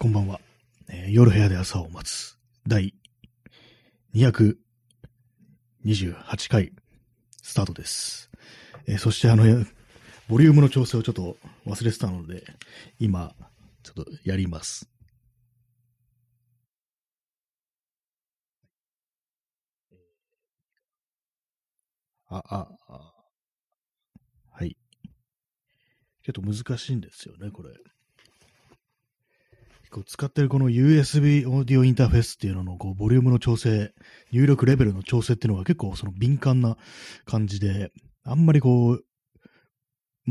こんばんは、えー夜部屋で朝を待つ第228回スタートです。えーそしてあの、ボリュームの調整をちょっと忘れてたので、今、ちょっとやります。あ、あ、あ、はい。ちょっと難しいんですよね、これ。こう使ってるこの USB オーディオインターフェースっていうののこうボリュームの調整、入力レベルの調整っていうのが結構その敏感な感じで、あんまりこう、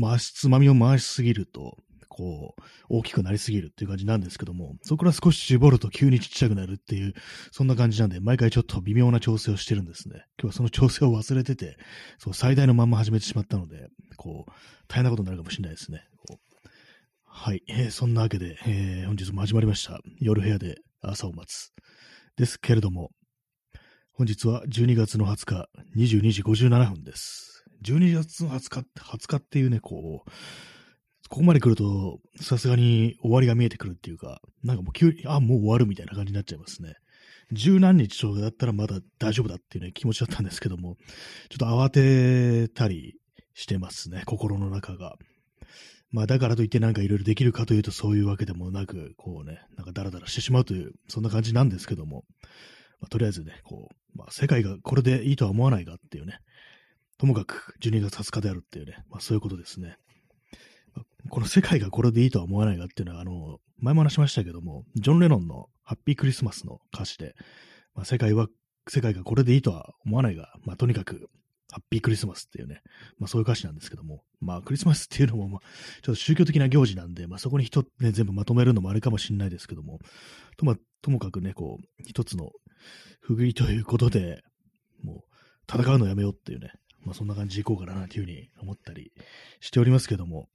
回し、つまみを回しすぎると、こう、大きくなりすぎるっていう感じなんですけども、そこから少し絞ると急にちっちゃくなるっていう、そんな感じなんで、毎回ちょっと微妙な調整をしてるんですね。今日はその調整を忘れてて、そう、最大のまんま始めてしまったので、こう、大変なことになるかもしれないですね。はい、えーそんなわけで、えー本日も始まりました。夜部屋で朝を待つ。ですけれども、本日は12月の20日、22時57分です。12月の20日、20日っていうね、こう、ここまで来ると、さすがに終わりが見えてくるっていうか、なんかもう急に、あ、もう終わるみたいな感じになっちゃいますね。十何日とかだったらまだ大丈夫だっていうね、気持ちだったんですけども、ちょっと慌てたりしてますね、心の中が。まあだからといってなんかいろいろできるかというとそういうわけでもなく、こうね、なんかダラダラしてしまうという、そんな感じなんですけども、まあ、とりあえずね、こう、まあ世界がこれでいいとは思わないがっていうね、ともかく12月20日であるっていうね、まあそういうことですね。この世界がこれでいいとは思わないがっていうのは、あの、前も話しましたけども、ジョン・レノンのハッピークリスマスの歌詞で、まあ世界は、世界がこれでいいとは思わないが、まあとにかく、ハッピークリスマスっていうね、まあそういう歌詞なんですけども、まあクリスマスっていうのも、まあ、ちょっと宗教的な行事なんで、まあそこに人、ね、全部まとめるのもあれかもしれないですけども、とま、ともかくね、こう、一つの区切りということで、もう、戦うのやめようっていうね、まあそんな感じでいこうかなというふうに思ったりしておりますけども、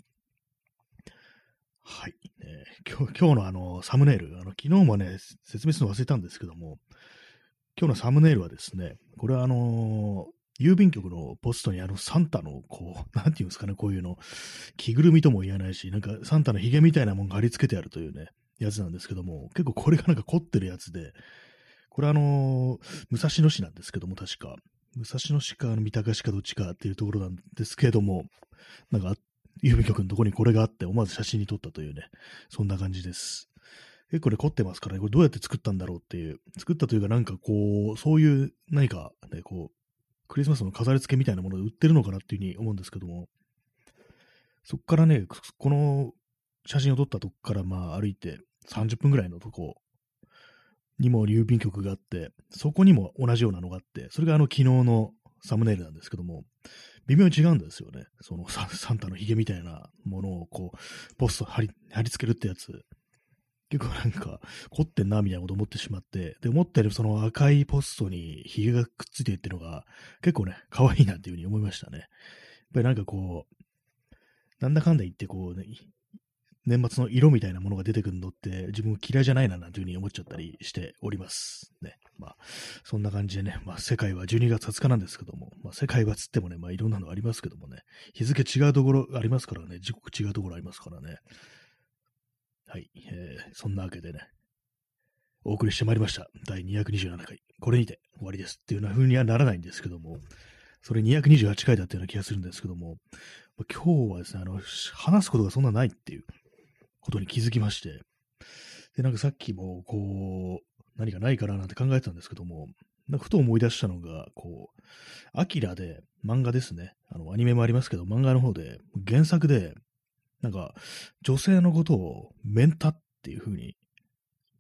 はい。えー今日、今日のあの、サムネイル、あの、昨日もね、説明するの忘れたんですけども、今日のサムネイルはですね、これはあのー郵便局のポストにあのサンタの、こう、なんていうんですかね、こういうの、着ぐるみとも言えないし、なんかサンタの髭みたいなもんが貼り付けてあるというね、やつなんですけども、結構これがなんか凝ってるやつで、これあのー武蔵野市なんですけども、確か。武蔵野市か三鷹市かどっちかっていうところなんですけども、なんか、郵便局のとこにこれがあって、思わず写真に撮ったというね、そんな感じです。結構ね、凝ってますからね、これどうやって作ったんだろうっていう、作ったというかなんかこう、そういう何かね、こう、クリスマスの飾り付けみたいなもので売ってるのかなっていうふうに思うんですけども、そこからね、この写真を撮ったとこからまあ歩いて30分ぐらいのとこにも郵便局があって、そこにも同じようなのがあって、それがあの昨日のサムネイルなんですけども、微妙に違うんですよね。そのサンタのヒゲみたいなものをこう、ポスト貼り貼り付けるってやつ。結構なんか、凝ってんな、みたいなこと思ってしまって、で、思ったよりその赤いポストにヒゲがくっついてるっていうのが、結構ね、可愛いなっていうふうに思いましたね。やっぱりなんかこう、なんだかんだ言ってこうね、年末の色みたいなものが出てくるのって自分嫌いじゃないななんていうふうに思っちゃったりしております。ね。まあ、そんな感じでね、まあ世界は12月20日なんですけども、まあ世界はつってもね、まあいろんなのありますけどもね、日付違うところありますからね、時刻違うところありますからね。はい、えー、そんなわけでね、お送りしてまいりました。第227回。これにて終わりですっていうような風にはならないんですけども、それ228回だったような気がするんですけども、今日はですね、あの、話すことがそんなないっていうことに気づきまして、で、なんかさっきも、こう、何かないかななんて考えてたんですけども、なんかふと思い出したのが、こう、アキラで漫画ですね。あの、アニメもありますけど、漫画の方で、原作で、なんか、女性のことをメンタっていう風に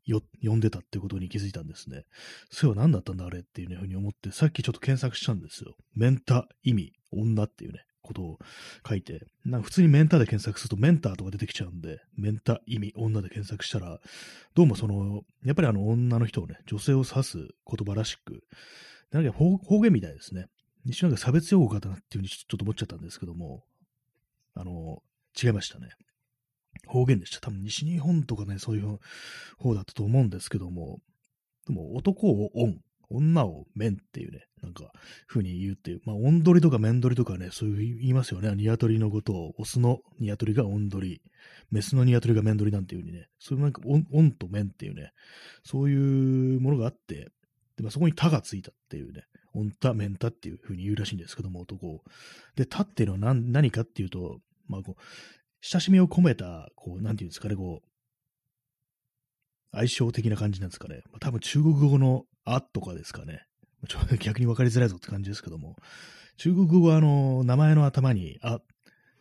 よ呼んでたってことに気づいたんですね。それは何だったんだあれっていうね風に思って、さっきちょっと検索したんですよ。メンタ意味、女っていうね、ことを書いて、なんか普通にメンタで検索するとメンターとか出てきちゃうんで、メンタ意味、女で検索したら、どうもその、やっぱりあの女の人をね、女性を指す言葉らしく、なんか方方言みたいですね。一瞬なんか差別用語かなっていうふうにちょっと思っちゃったんですけども、あの、違いましたね。方言でした。多分西日本とかね、そういう方だったと思うんですけども、でも男をオン、女を面っていうね、なんか、風に言うっていう。まあ、オンドリとかメンドリとかね、そういう言いますよね。ニワトリのことを、オスのニワトリがオンドリ、メスのニワトリがメンドリなんていう風にね、そういうなんかオン、オンとメンっていうね、そういうものがあって、でまあ、そこにタがついたっていうね、オンタ、メンタっていう風に言うらしいんですけども、男を。で、タっていうのは何何かっていうと、まあ、こう、親しみを込めた、こう、なんていうんですかね、こう、相性的な感じなんですかね。ま多分中国語のあとかですかね。ちょっと 逆に分かりづらいぞって感じですけども、中国語はあの、名前の頭にあっ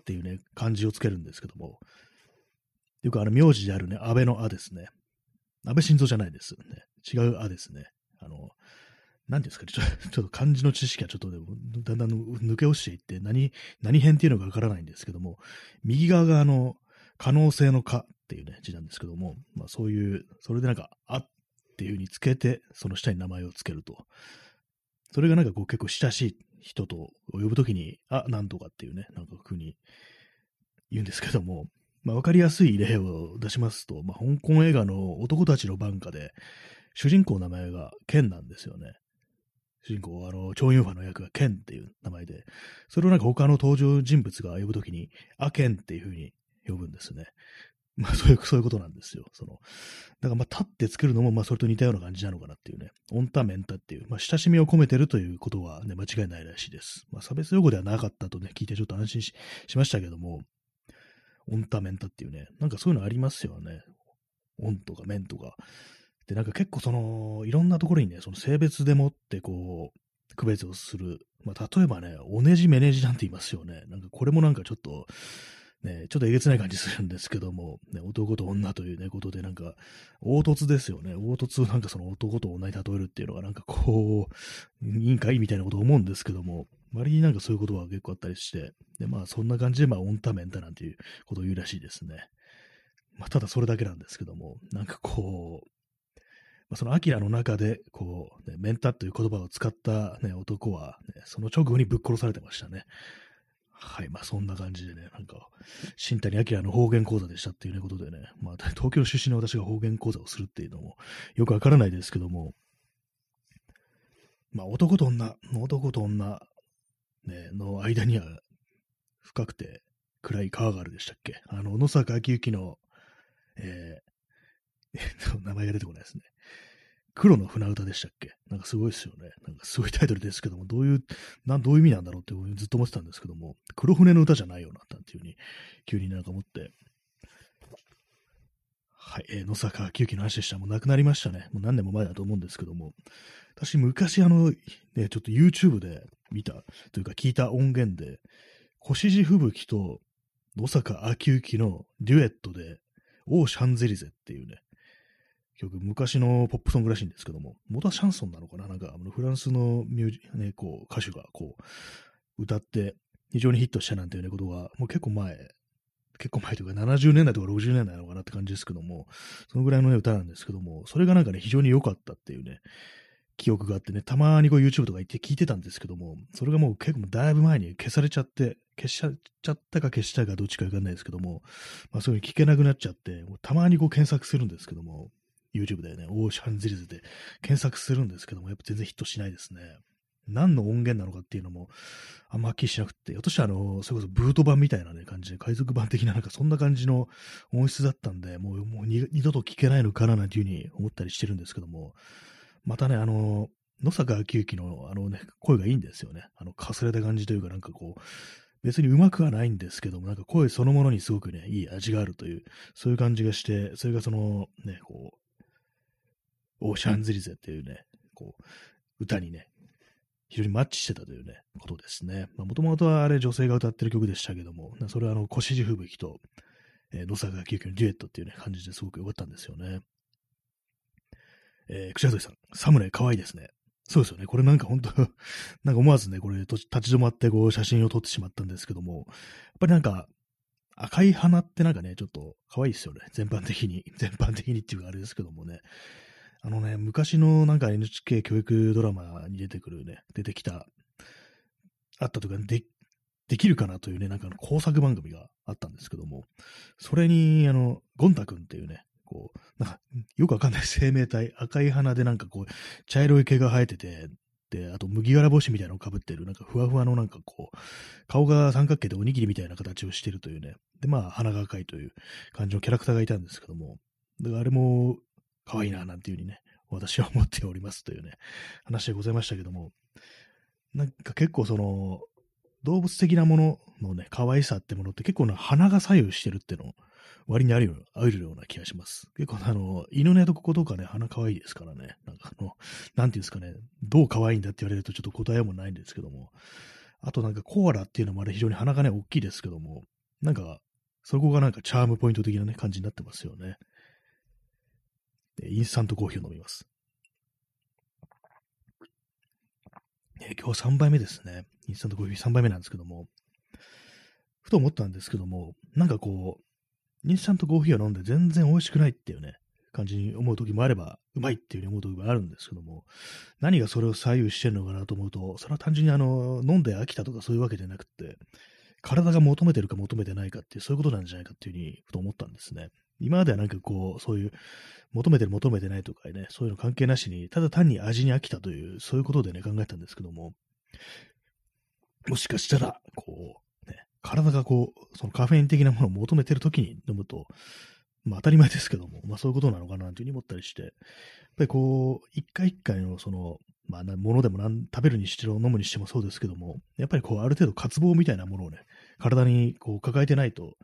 ていうね、漢字をつけるんですけども、よくあの、名字であるね、安倍のあですね。安倍晋三じゃないです。ね、違うあですね。あの、何ですか？ね、ちょちょっと漢字の知識がちょっとでも、だんだん抜け落ちていって、何、何編っていうのがわからないんですけども、右側があの、可能性のかっていうね、字なんですけども、まあそういう、それでなんか、あっていう風につけて、その下に名前をつけると。それがなんかこう結構親しい人と呼ぶときに、あ、なんとかっていうね、なんか風に言うんですけども、まあわかりやすい例を出しますと、まあ香港映画の男たちの番下で、主人公の名前がケンなんですよね。主人公、あの、超ユーファの役がケンっていう名前で、それをなんか他の登場人物が呼ぶときに、あ、ケンっていう風に呼ぶんですね。まあそういう、そういうことなんですよ。その、だからまあ立って作るのもまあそれと似たような感じなのかなっていうね。オンタメンタっていう、まあ親しみを込めてるということはね、間違いないらしいです。まあ差別用語ではなかったとね、聞いてちょっと安心しましたけども、オンタメンタっていうね、なんかそういうのありますよね。オンとかメンとか。で、なんか結構その、いろんなところにね、その性別でもってこう、区別をする。まあ例えばね、おねじめねじなんて言いますよね。なんかこれもなんかちょっと、ね、ちょっとえげつない感じするんですけども、ね、男と女というね、ことでなんか、凹凸ですよね。凹凸をなんかその男と女に例えるっていうのがなんかこう、いいんかいみたいなことを思うんですけども、割になんかそういうことは結構あったりして、で、まあそんな感じで、まあオンタメンタなんていうことを言うらしいですね。まあただそれだけなんですけども、なんかこう、そのアキラの中で、こう、ね、メンタという言葉を使った、ね、男は、ね、その直後にぶっ殺されてましたね。はい、まあそんな感じでね、なんか、新谷明の方言講座でしたっていう、ことでね、まあ 東京出身の私が方言講座をするっていうのもよくわからないですけども、まあ男と女、男と女、ね、の間には深くて暗い川があるでしたっけ？あの、野坂昭之の、えー、名前が出てこないですね。黒の船歌でしたっけ？なんかすごいですよね。なんかすごいタイトルですけども、どういう、などういう意味なんだろうってずっと思ってたんですけども、黒船の歌じゃないよな、なんていうふうに、急になんか思って。はい、えー、野坂清樹の話でした。もう亡くなりましたね。もう何年も前だと思うんですけども、私昔あの、ね、ちょっと YouTube で見た、というか聞いた音源で、星地吹雪と野坂昭之のデュエットで、オーシャンゼリゼっていうね、曲、昔のポップソングらしいんですけども、元はシャンソンなのかな？なんか、フランスのミュージ、ね、こう、歌手がこう、歌って非常にヒットしたなんていうね、ことが、もう結構前、結構前というか70年代とか60年代なのかなって感じですけども、そのぐらいの、ね、歌なんですけども、それがなんかね、非常に良かったっていうね、記憶があってね、たまにこう YouTube とか行って聞いてたんですけども、それがもう結構だいぶ前に消されちゃって、消しちゃったか消したかどっちかわかんないですけども、まあそういう聞けなくなっちゃって、たまにこう検索するんですけども、YouTube でね、オーシャンゼリズで検索するんですけども、やっぱ全然ヒットしないですね。何の音源なのかっていうのも、あんまはっきりしなくて、私はあの、それこそブート版みたいなね、感じで、海賊版的ななんかそんな感じの音質だったんで、もうもう二度と聞けないのかななんていうふうに思ったりしてるんですけども、またね、あの、野坂昭之のあのね、声がいいんですよね。あの、かすれた感じというか、なんかこう、別にうまくはないんですけども、なんか声そのものにすごくね、いい味があるという、そういう感じがして、それがその、ね、こう、オーシャンゼリゼっていうね、こう、歌にね、非常にマッチしてたというね、ことですね。もともとはあれ女性が歌ってる曲でしたけども、それはあの、腰地吹雪と、えー、野坂清樹のデュエットっていうね、感じですごく良かったんですよね。えー、串さん、サムネ可愛いですね。そうですよね。これなんか本当 なんか思わずね、これ立ち止まってこう写真を撮ってしまったんですけども、やっぱりなんか、赤い花ってなんかね、ちょっと可愛いですよね。全般的に。全般的にっていうかあれですけどもね。あのね、昔のなんか NHK 教育ドラマに出てくるね、出てきた、あったとか、で、できるかなというね、なんかの工作番組があったんですけども、それに、あの、ゴンタ君っていうね、こう、なんか、よくわかんない生命体、赤い花でなんかこう、茶色い毛が生えてて、で、あと麦わら帽子みたいなのをかぶってる、なんかふわふわのなんかこう、顔が三角形でおにぎりみたいな形をしてるというね、で、まあ、鼻が赤いという感じのキャラクターがいたんですけども、だからあれも、可愛いな、なんていうふうにね、私は思っておりますというね、話でございましたけども、なんか結構その、動物的なもののね、可愛さってものって結構な鼻が左右してるっていうの割にあるよあるような気がします。結構あの、犬のとこことかね、鼻可愛いですからね。なんかあの、なんていうんですかね、どう可愛いんだって言われるとちょっと答えもないんですけども。あとなんかコアラっていうのもあれ非常に鼻がね、大きいですけども、なんか、そこがなんかチャームポイント的なね、感じになってますよね。インスタントコーヒーを飲みます。え今日3杯目ですね。インスタントコーヒー3杯目なんですけども、ふと思ったんですけども、なんかこう、インスタントコーヒーを飲んで全然美味しくないっていうね、感じに思う時もあれば、うまいっていうふうに思う時もあるんですけども、何がそれを左右してるのかなと思うと、それは単純にあの、飲んで飽きたとかそういうわけじゃなくて、体が求めてるか求めてないかっていう、そういうことなんじゃないかっていうふうに、ふと思ったんですね。今まではなんかこう、そういう、求めてる求めてないとかね、そういうの関係なしに、ただ単に味に飽きたという、そういうことでね、考えたんですけども、もしかしたら、こう、ね、体がこう、そのカフェイン的なものを求めてるときに飲むと、まあ当たり前ですけども、まあそういうことなのかなというふうに思ったりして、やっぱりこう、一回一回のその、まあ、ものでも何食べるにしても飲むにしてもそうですけども、やっぱりこう、ある程度渇望みたいなものをね、体にこう抱えてないと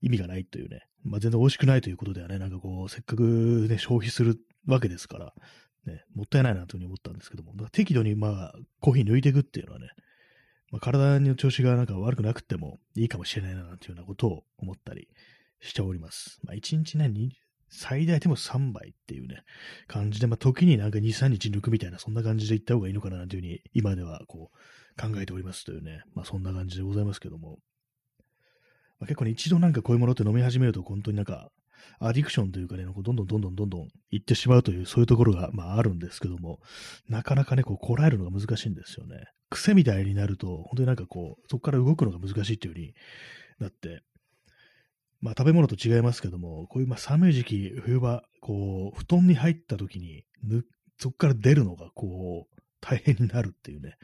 意味がないというね、まあ、全然美味しくないということではね、なんかこう、せっかくね、消費するわけですから、ね、もったいないなというふうに思ったんですけども、適度にまあ、コーヒー抜いていくっていうのはね、まあ、体の調子がなんか悪くなくてもいいかもしれないな、というようなことを思ったりしております。まあ、1日ね、最大でも3杯っていうね、感じで、まあ、時になんか2、3日抜くみたいな、そんな感じで行った方がいいのかな、というふうに、今ではこう、考えておりますというね、まあ、そんな感じでございますけども、まあ、結構ね、一度なんかこういうものって飲み始めると、本当になんか、アディクションというかね、どんどんどんどんどんどん行ってしまうという、そういうところが、まああるんですけども、なかなかね、こう、こらえるのが難しいんですよね。癖みたいになると、本当になんかこう、そこから動くのが難しいっていう風になって、まあ食べ物と違いますけども、こういうまあ寒い時期、冬場、こう、布団に入った時に、そこから出るのが、こう、大変になるっていうね、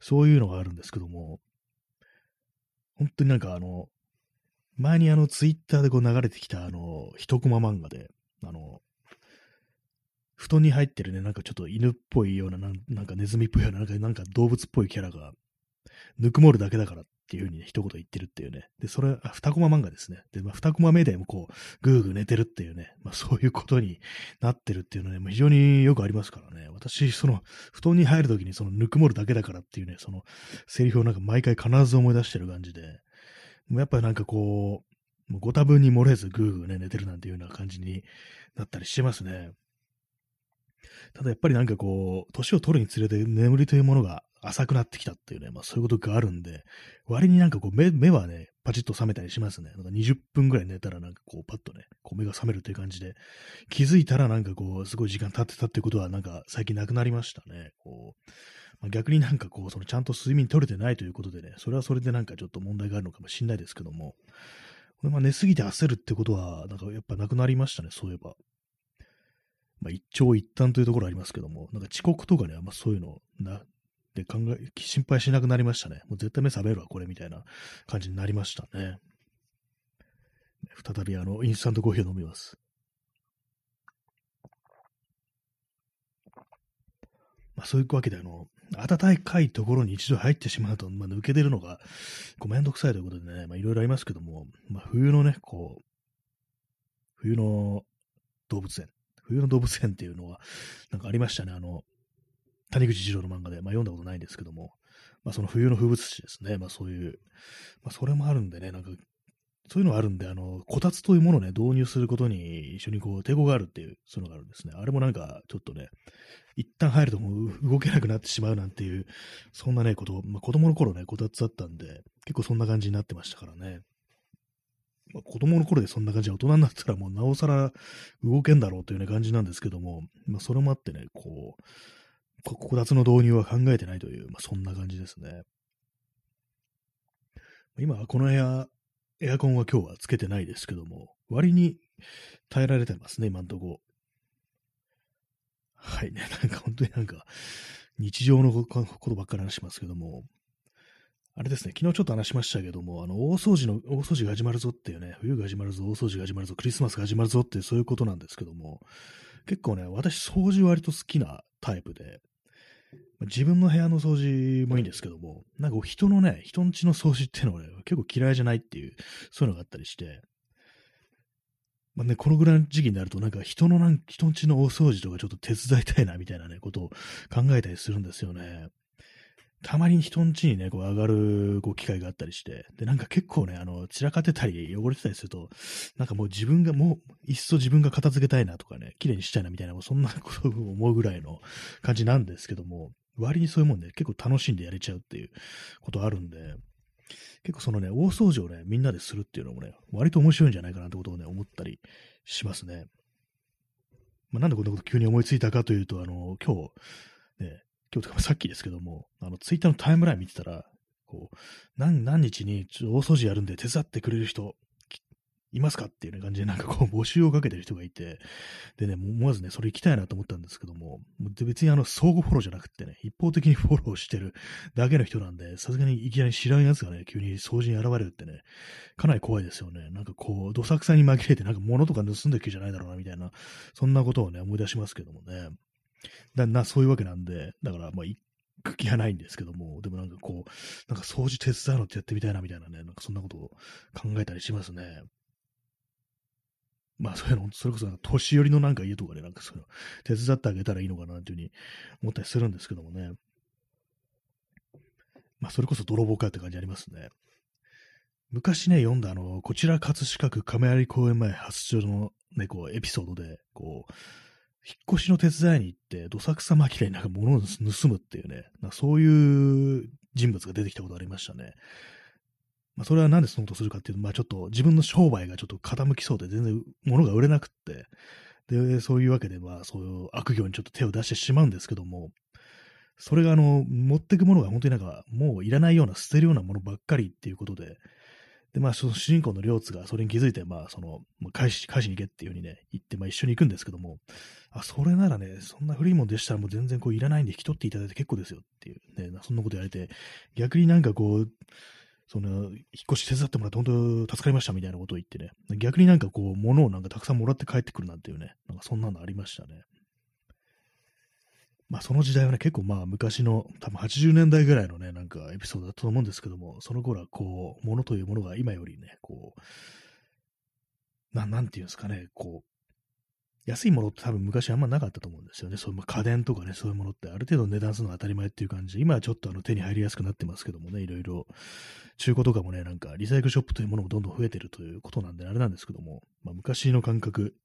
そういうのがあるんですけども、本当になんかあの、前にあの、ツイッターでこう流れてきたあの、一コマ漫画で、あの、布団に入ってるね、なんかちょっと犬っぽいような、なんかネズミっぽいような、なんかなんか動物っぽいキャラが、ぬくもるだけだからっていうふうに、ね、一言言ってるっていうね。で、それ、あ、二コマ漫画ですね。で、まあ、二コマ目でもこう、ぐーぐー寝てるっていうね、まあ、そういうことになってるっていうのはね、まあ、非常によくありますからね。私、その、布団に入るときにその、ぬくもるだけだからっていうね、その、セリフをなんか毎回必ず思い出してる感じで、やっぱりなんかこう、もうご多分に漏れずぐーぐーね、寝てるなんていうような感じになったりしてますね。ただやっぱりなんかこう、年を取るにつれて眠りというものが浅くなってきたっていうね、まあそういうことがあるんで、割になんかこう目目はね、パチッと覚めたりしますね。なんか20分ぐらい寝たらなんかこうパッとね、こう目が覚めるという感じで、気づいたらなんかこう、すごい時間経ってたっていうことはなんか最近なくなりましたね。こう、まあ、逆になんかこう、そのちゃんと睡眠取れてないということでね、それはそれでなんかちょっと問題があるのかもしれないですけども、これまあ寝すぎて焦るってことは、なんかやっぱなくなりましたね、そういえば。まあ一長一短というところありますけども、なんか遅刻とかね、あんまそういうのな、で考え、心配しなくなりましたね。もう絶対目覚めるわ、これみたいな感じになりましたね。再びあの、インスタントコーヒーを飲みます。まあそういうわけで、あの、暖かいところに一度入ってしまうと、まあ、抜け出るのが、こう、めんどくさいということでね、まあ、いろいろありますけども、まあ、冬のね、こう、冬の動物園、冬の動物園っていうのは、なんかありましたね、あの、谷口二郎の漫画で、まあ、読んだことないんですけども、まあ、その冬の風物詩ですね、まあ、そういう、まあ、それもあるんでね、なんか、そういうのがあるんで、あの、こたつというものをね、導入することに一緒にこう、抵抗があるっていう、そういうのがあるんですね。あれもなんか、ちょっとね、一旦入るともう動けなくなってしまうなんていう、そんなね、こと、まあ、子供の頃ね、こたつだったんで、結構そんな感じになってましたからね。まあ、子供の頃でそんな感じで大人になったらもうなおさら動けんだろうというね感じなんですけども、まあ、それもあってね、こう、こたつの導入は考えてないという、まあ、そんな感じですね。今、この部屋、エアコンは今日はつけてないですけども、割に耐えられてますね、今んとこ。はいね、なんか本当になんか、日常のことばっかり話しますけども、あれですね、昨日ちょっと話しましたけども、あの、大掃除の、大掃除が始まるぞっていうね、冬が始まるぞ、大掃除が始まるぞ、クリスマスが始まるぞっていうそういうことなんですけども、結構ね、私掃除割と好きなタイプで、自分の部屋の掃除もいいんですけども、なんか人のね、人ん家の掃除っていうのは、ね、結構嫌いじゃないっていう、そういうのがあったりして、まあね、このぐらいの時期になると、なんか人のなん、人ん家の大掃除とかちょっと手伝いたいな、みたいなね、ことを考えたりするんですよね。たまに人んちにね、こう上がるこう機会があったりして、で、なんか結構ね、あの、散らかってたり汚れてたりすると、なんかもう自分がもう、いっそ自分が片付けたいなとかね、綺麗にしたいなみたいな、もうそんなことを思うぐらいの感じなんですけども、割にそういうもんで、ね、結構楽しんでやれちゃうっていうことあるんで、結構そのね、大掃除をね、みんなでするっていうのもね、割と面白いんじゃないかなってことをね、思ったりしますね。まあ、なんでこんなこと急に思いついたかというと、あの、今日、ね、今日とかさっきですけども、あの、ツイッターのタイムライン見てたら、こう、何、何日に大掃除やるんで手伝ってくれる人、いますかっていう、ね、感じでなんかこう 募集をかけてる人がいて、でね、思わずね、それ行きたいなと思ったんですけども、別にあの、相互フォローじゃなくてね、一方的にフォローしてる だけの人なんで、さすがにいきなり知らんやつがね、急に掃除に現れるってね、かなり怖いですよね。なんかこう、どさくさに紛れてなんか物とか盗んでる気じゃないだろうな、みたいな、そんなことをね、思い出しますけどもね。だな、そういうわけなんで、だから、まあ、行く気がないんですけども、でもなんかこう、なんか掃除手伝うのってやってみたいなみたいなね、なんかそんなことを考えたりしますね。まあそういうの、それこそ年寄りのなんか家とかでなんかそういうの手伝ってあげたらいいのかなっていうふうに思ったりするんですけどもね。まあそれこそ泥棒かって感じありますね。昔ね、読んだあの、こちら葛飾区亀有公園前発祥のね、こうエピソードで、こう、引っ越しの手伝いに行って、どさくさ巻きでなんか物を盗むっていうね、そういう人物が出てきたことありましたね。まあ、それはなんでそのことするかっていうと、まあちょっと自分の商売がちょっと傾きそうで全然物が売れなくって、で、そういうわけで、まあそういう悪行にちょっと手を出してしまうんですけども、それがあの、持ってくものが本当になんかもういらないような捨てるようなものばっかりっていうことで、で、まあ、その主人公の両津がそれに気づいて、まあ、その、まあ、返し、返しに行けっていうふうにね、言って、まあ、一緒に行くんですけども、あ、それならね、そんな古いもんでしたらもう全然こういらないんで引き取っていただいて結構ですよっていうね、そんなこと言われて、逆になんかこう、その、引っ越し手伝ってもらって本当助かりましたみたいなことを言ってね、逆になんかこう、物をなんかたくさんもらって帰ってくるなんていうね、なんかそんなのありましたね。まあその時代はね、結構まあ昔の多分80年代ぐらいのね、んかエピソードだと思うんですけども、その頃はこう、物というものが今よりね、こう、ななんていうんですかね、こう、安いものって多分昔あんまなかったと思うんですよね。そういう家電とかね、そういうものってある程度値段するのが当たり前っていう感じで、今はちょっとあの手に入りやすくなってますけどもね、いろいろ。中古とかもね、なんかリサイクルショップというものもどんどん増えてるということなんで、あれなんですけども、まあ昔の感覚、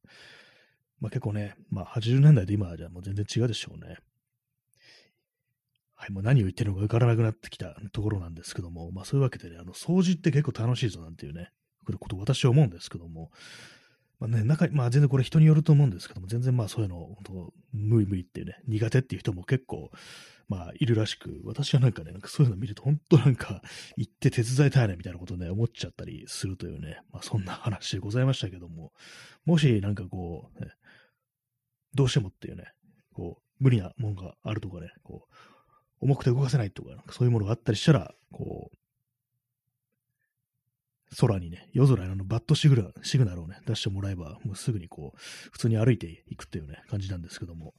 まあ結構ね、まあ80年代で今はじゃもう全然違うでしょうね。はい、もう何を言ってるのか分からなくなってきたところなんですけども、まあそういうわけでね、あの掃除って結構楽しいぞなんていうね、こと私は思うんですけども、まあね、中まあ全然これ人によると思うんですけども、全然まあそういうの、本当無理無理っていうね、苦手っていう人も結構、まあいるらしく、私はなんかね、なんかそういうの見ると本当なんか行って手伝いたいなみたいなことね、思っちゃったりするというね、まあそんな話でございましたけども、もしなんかこう、ね、どうしてもっていうね、こう、無理なもんがあるとかね、こう、重くて動かせないとか、なんかそういうものがあったりしたら、こう、空にね、夜空のバットシグナシグナルをね、出してもらえば、もうすぐにこう、普通に歩いていくっていうね、感じなんですけども、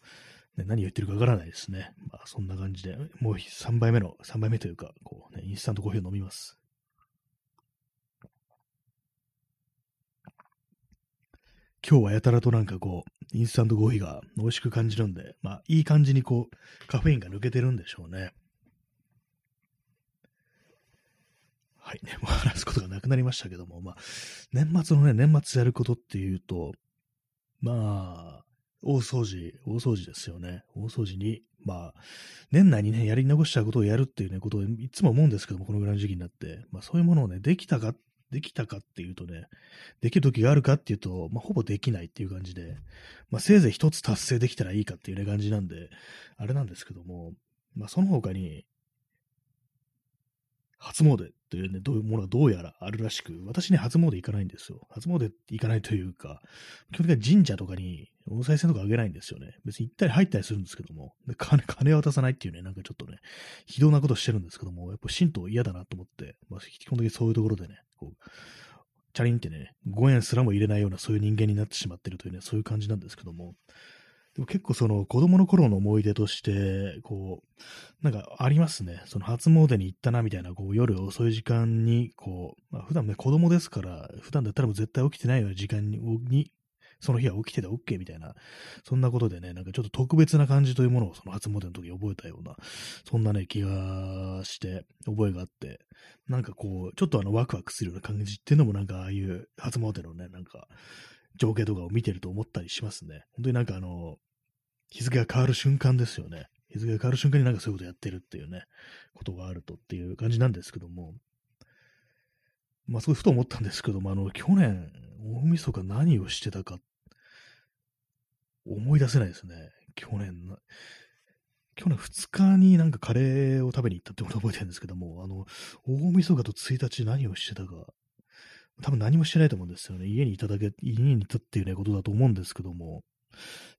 ね、何を言ってるかわからないですね。まあ、そんな感じで、もう3杯目の、3杯目というか、こうね、インスタントコーヒーを飲みます。今日はやたらとなんかこう、インスタントコーヒーが美味しく感じるんで、まあ、いい感じにこう、カフェインが抜けてるんでしょうね。はいね、もう話すことがなくなりましたけども、まあ、年末のね、年末やることっていうと、まあ、大掃除、大掃除ですよね。大掃除に、まあ、年内にね、やり残したことをやるっていうね、ことをいつも思うんですけども、このぐらいの時期になって、まあそういうものをね、できたかっ、できたかっていうとね、できる時があるかっていうと、まあほぼできないっていう感じで、まあせいぜい一つ達成できたらいいかっていうね、感じなんで、あれなんですけども、まあその他に、初詣っていうね、どういうものがどうやらあるらしく、私ね、初詣行かないんですよ。初詣行かないというか、基本的に神社とかにお賽銭とかあげないんですよね。別に行ったり入ったりするんですけども、で金、金渡さないっていうね、なんかちょっとね、非道なことしてるんですけども、やっぱ神道嫌だなと思って、まあ、基本的にそういうところでね、こう、チャリンってね、5円すらも入れないようなそういう人間になってしまってるというね、そういう感じなんですけども、でも結構その子供の頃の思い出として、こう、なんかありますね。その初詣に行ったなみたいな、こう夜遅い時間に、こう、まあ普段ね子供ですから、普段だったらもう絶対起きてないような時間に、にその日は起きてて OK みたいな、そんなことでね、なんかちょっと特別な感じというものをその初詣の時覚えたような、そんなね、気がして、覚えがあって、なんかこう、ちょっとあのワクワクするような感じっていうのもなんかああいう初詣のね、なんか、情景とかを見てると思ったりしますね。本当になんかあの、日付が変わる瞬間ですよね。日付が変わる瞬間になんかそういうことやってるっていうね、ことがあるとっていう感じなんですけども、まあ、すごいふと思ったんですけども、あの、去年、大晦日何をしてたか、思い出せないですね。去年、去年2日になんかカレーを食べに行ったってこと覚えてるんですけども、あの、大晦日と1日何をしてたか、多分何もしてないと思うんですよね。家にいただけ、家にいたっていうね、ことだと思うんですけども、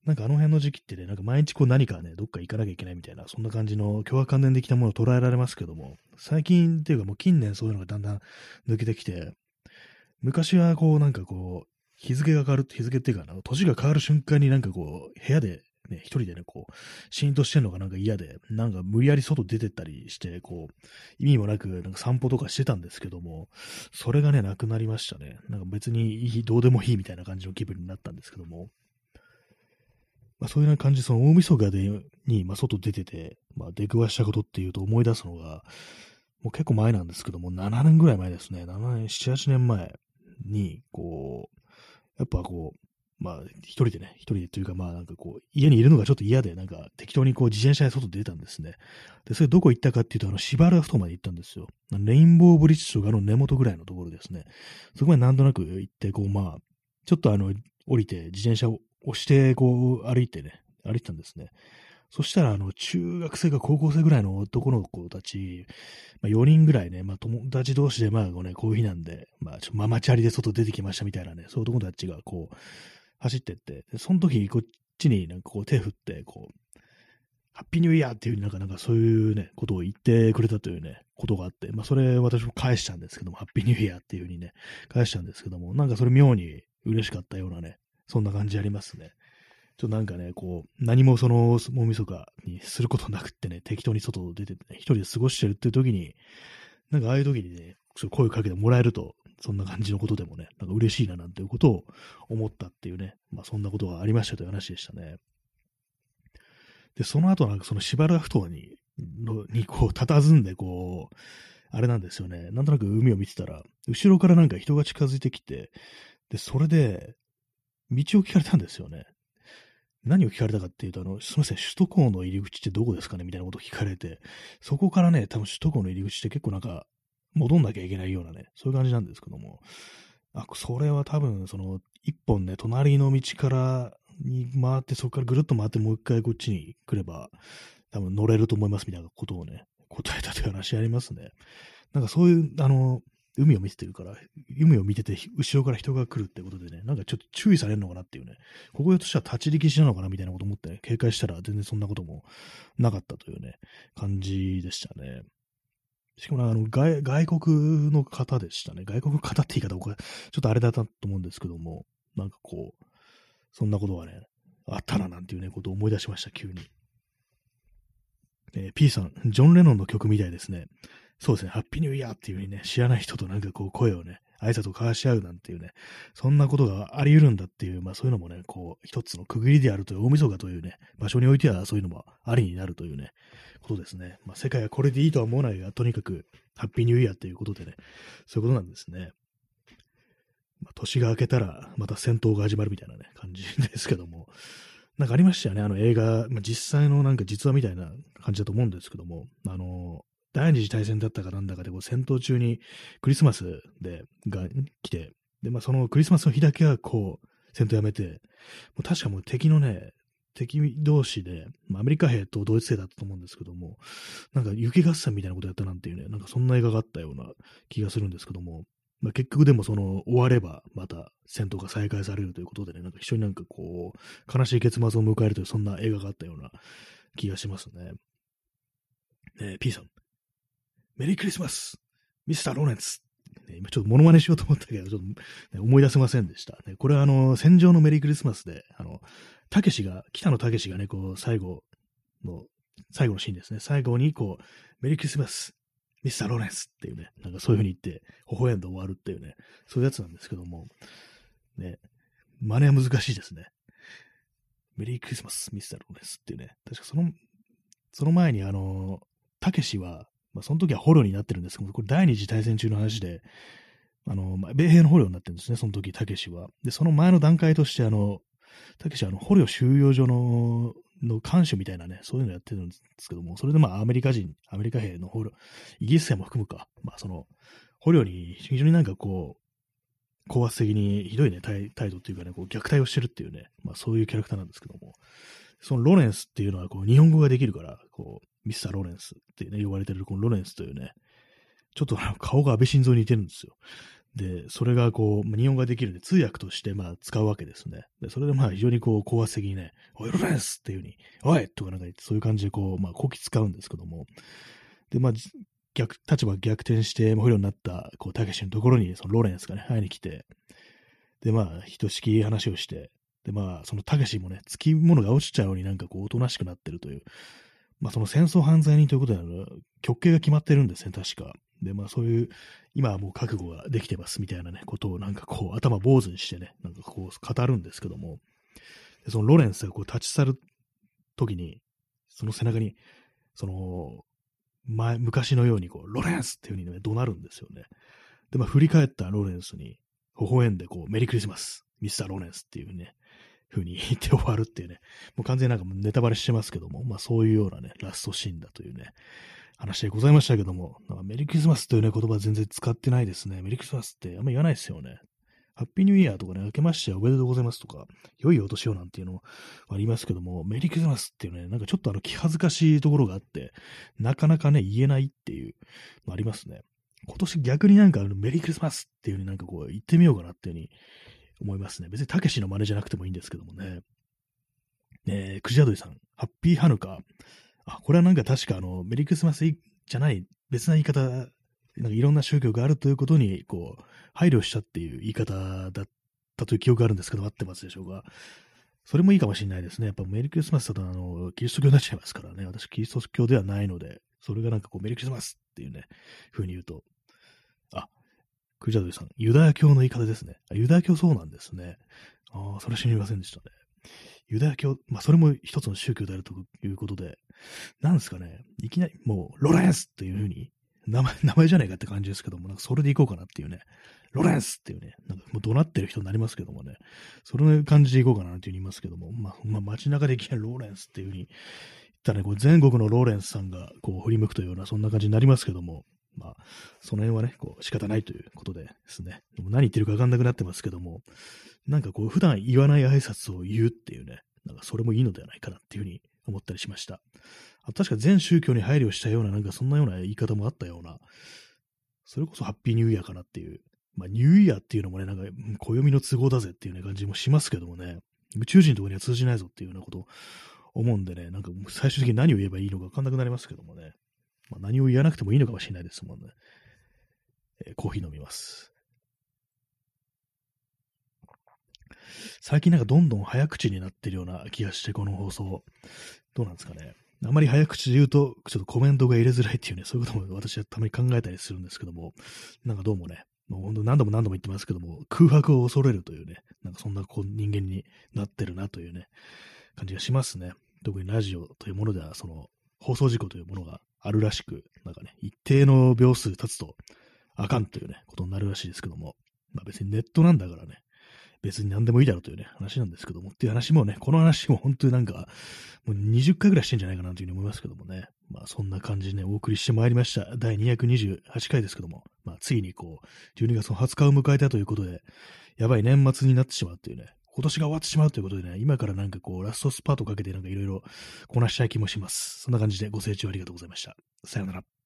なんかあの辺の時期ってね、なんか毎日こう何かね、どっか行かなきゃいけないみたいな、そんな感じの共和関連的なものを捉えられますけども、最近っていうかもう近年そういうのがだんだん抜けてきて、昔はこうなんかこう、日付が変わる、日付っていうかな、年が変わる瞬間になんかこう、部屋でね、一人でね、こう、シーンとしてんのがなんか嫌で、なんか無理やり外出てったりして、こう、意味もなく、なんか散歩とかしてたんですけども、それがね、なくなりましたね。なんか別にいい、どうでもいいみたいな感じの気分になったんですけども、まあ、そういう感じ、その大晦日でに、まあ、外出てて、まあ、出くわしたことっていうと思い出すのが、もう結構前なんですけども、7年ぐらい前ですね。7年、7、8年前に、こう、やっぱこう、まあ、一人でね、一人でというか、まあなんかこう、家にいるのがちょっと嫌で、なんか適当にこう自転車で外出たんですね。で、それどこ行ったかっていうと、あの、シバラフトまで行ったんですよ。レインボーブリッジとかの根元ぐらいのところですね。そこまでなんとなく行って、こう、まあ、ちょっとあの、降りて自転車を押して、こう、歩いてね、歩いてたんですね。そしたら、あの、中学生か高校生ぐらいの男の子たち、まあ、4人ぐらいね、まあ、友達同士で、まあ、ね、こういう日なんで、まあ、ちょママチャリで外出てきましたみたいなね、そういう男たちが、こう、走ってって、その時、こっちになんかこう手振って、こう、ハッピーニューイヤーっていう、なんか、なんかそういうね、ことを言ってくれたというね、ことがあって、まあ、それ私も返したんですけども、ハッピーニューイヤーっていうふうにね、返したんですけども、なんかそれ妙に嬉しかったようなね、そんな感じありますね。ちょっとなんかね、こう、何もその、大晦日にすることなくってね、適当に外出てね、一人で過ごしてるっていう時に、なんかああいう時にね、声かけてもらえると、そんな感じのことでもね、なんか嬉しいななんていうことを思ったっていうね、まあそんなことがありましたという話でしたね。で、その後なんかそのしばらくとに、のにこう、佇んでこう、あれなんですよね、なんとなく海を見てたら、後ろからなんか人が近づいてきて、で、それで、道を聞かれたんですよね。何を聞かれたかっていうと、あの、すみません、首都高の入り口ってどこですかね？みたいなことを聞かれて、そこからね、多分首都高の入り口って結構なんか、戻んなきゃいけないようなね、そういう感じなんですけども、あ、それは多分、その、一本ね、隣の道からに回って、そこからぐるっと回ってもう一回こっちに来れば、多分乗れると思いますみたいなことをね、答えたという話ありますね。なんかそういう、あの、海を見ててるから、海を見てて、後ろから人が来るってことでね、なんかちょっと注意されるのかなっていうね、こことしては立ち力士なのかなみたいなこと思って、ね、警戒したら全然そんなこともなかったというね、感じでしたね。しかもあの外外国の方でしたね。外国の方って言い方、これちょっとあれだったと思うんですけども、なんかこう、そんなことがね、あったななんていうね、ことを思い出しました、急に。えー、P さん、ジョン・レノンの曲みたいですね。そうですね、ハッピーニューイヤーっていう風にね、知らない人となんかこう声をね、挨拶を交わし合うなんていうね、そんなことがあり得るんだっていう、まあそういうのもね、こう、一つの区切りであるという、大晦日というね、場所においてはそういうのもありになるというね、ことですね。まあ世界はこれでいいとは思わないが、とにかく、ハッピーニューイヤーっていうことでね、そういうことなんですね。まあ、年が明けたら、また戦闘が始まるみたいなね、感じですけども、なんかありましたよね、あの映画、まあ、実際のなんか実話みたいな感じだと思うんですけども、あの、第二次大戦だったかなんだかで、こう戦闘中にクリスマスで、が来て、で、まあそのクリスマスの日だけはこう、戦闘やめて、もう確かもう敵のね、敵同士で、まあ、アメリカ兵とドイツ兵だったと思うんですけども、なんか雪合戦みたいなことやったなんていうね、なんかそんな映画があったような気がするんですけども、まあ、結局でもその終わればまた戦闘が再開されるということでね、なんか非常になんかこう、悲しい結末を迎えるというそんな映画があったような気がしますね。えー、P さん、メリークリスマスミスター・ローレンスね、今ちょっとモノマネしようと思ったけど、ちょっと、ね、思い出せませんでした。ね、これはあの、戦場のメリークリスマスで、あの、たけしが、北野たけしがね、こう、最後の、最後のシーンですね。最後に、こう、メリークリスマス、ミスター・ローレンスっていうね、なんかそういう風に言って、微笑んで終わるっていうね、そういうやつなんですけども、ね、真似は難しいですね。メリークリスマス、ミスター・ローレンスっていうね、確かその、その前にあの、たけしは、まあ、その時は捕虜になってるんです。けど、これ第二次大戦中の話で、あの、まあ、米兵の捕虜になってるんですね、その時、たけしは。で、その前の段階として、あの、たけしは、あの、捕虜収容所の、の監守みたいなね、そういうのやってるんですけども、それでまあ、アメリカ人、アメリカ兵の捕虜、イギリス兵も含むか、まあ、その、捕虜に非常になんかこう、高圧的にひどいね、態度っていうかね、こう虐待をしてるっていうね、まあそういうキャラクターなんですけども、そのロレンスっていうのはこう日本語ができるから、こう、ミスター・ロレンスってね、呼ばれてるこのロレンスというね、ちょっと顔が安倍晋三に似てるんですよ。で、それがこう、日本語ができるんで通訳としてまあ使うわけですね。で、それでまあ非常にこう、高圧的にね、おい、ロレンスっていう風に、おいとかなんか言って、そういう感じでこう、まあ、こき使うんですけども、で、まあ、逆、立場逆転して、捕虜になった、こう、たけしのところに、そのロレンスがね、会いに来て、で、まあ、ひとしき話をして、で、まあ、そのたけしもね、つきものが落ちちゃうようになんかこう、おとなしくなってるという、まあ、その戦争犯罪人ということで、極刑が決まってるんですね、確か。で、まあ、そういう、今はもう覚悟ができてますみたいなね、ことをなんかこう、頭坊主にしてね、なんかこう、語るんですけども、でそのロレンスがこう、立ち去る時に、その背中に、その、前、昔のようにこう、ロレンスっていう風にね、怒鳴るんですよね。で、まあ、振り返ったロレンスに、微笑んでこう、メリークリスマス、ミスターロレンスっていうね、風に言って終わるっていうね、もう完全になんかネタバレしてますけども、まあそういうようなね、ラストシーンだというね、話でございましたけども、なんかメリークリスマスというね、言葉全然使ってないですね。メリークリスマスってあんま言わないですよね。ハッピーニューイヤーとかね、明けましておめでとうございますとか、良いお年をなんていうのもありますけども、メリークリスマスっていうね、なんかちょっとあの気恥ずかしいところがあって、なかなかね、言えないっていうのありますね。今年逆になんかあのメリークリスマスっていう風になんかこう言ってみようかなっていう風に思いますね。別にたけしの真似じゃなくてもいいんですけどもね。えー、くじあどりさん、ハッピーハヌカ。あ、これはなんか確かあの、メリークリスマスじゃない別な言い方、なんかいろんな宗教があるということに、こう、配慮したっていう言い方だったという記憶があるんですけど、合ってますでしょうか？それもいいかもしれないですね。やっぱメリークリスマスだと、あの、キリスト教になっちゃいますからね。私、キリスト教ではないので、それがなんかこう、メリークリスマスっていうね、風に言うと、クジャドリさん、ユダヤ教の言い方ですね。ユダヤ教そうなんですね。ああ、それ知りませんでしたね。ユダヤ教、まあ、それも一つの宗教であるということで、なんですかね、いきなり、もう、ロレンスっていう風に、名前、名前じゃないかって感じですけども、なんかそれでいこうかなっていうね、ロレンスっていうね、なんかもう怒鳴ってる人になりますけどもね、それの感じでいこうかなっていう風に言いますけども、まあ、まあ、街中でいきなりローレンスっていう風に言ったらね、こう全国のローレンスさんがこう振り向くというような、そんな感じになりますけども、まあ、その辺はね、こう仕方ないということでですね。でも何言ってるかわかんなくなってますけども、なんかこう普段言わない挨拶を言うっていうね、なんかそれもいいのではないかなっていうふうに思ったりしました。あ確か全宗教に配慮したような、なんかそんなような言い方もあったような、それこそハッピーニューイヤーかなっていう。まあ、ニューイヤーっていうのもね、なんか、暦の都合だぜっていうね、感じもしますけどもね、宇宙人ところには通じないぞっていうようなこと思うんでね、なんか最終的に何を言えばいいのかわかんなくなりますけどもね。まあ、何を言わなくてもいいのかもしれないですもんね。えー、コーヒー飲みます。最近なんかどんどん早口になってるような気がして、この放送。どうなんですかね。あまり早口で言うと、ちょっとコメントが入れづらいっていうね、そういうことも私はたまに考えたりするんですけども、なんかどうもね、もう本当何度も何度も言ってますけども、空白を恐れるというね、なんかそんなこう人間になってるなというね、感じがしますね。特にラジオというものでは、その放送事故というものがあるらしく、なんかね、一定の秒数経つとあかんというね、ことになるらしいですけども、まあ別にネットなんだからね、別に何でもいいだろうというね、話なんですけども、っていう話もね、この話も本当になんか、もう20回ぐらいしてんじゃないかなというふうに思いますけどもね、まあそんな感じでね、お送りしてまいりました。第228回ですけども、まあついにこう、12月の20日を迎えたということで、やばい年末になってしまうっていうね、今年が終わってしまうということでね、今からなんかこう、ラストスパートかけてなんかいろいろこなしたい気もします。そんな感じでご清聴ありがとうございました。さようなら。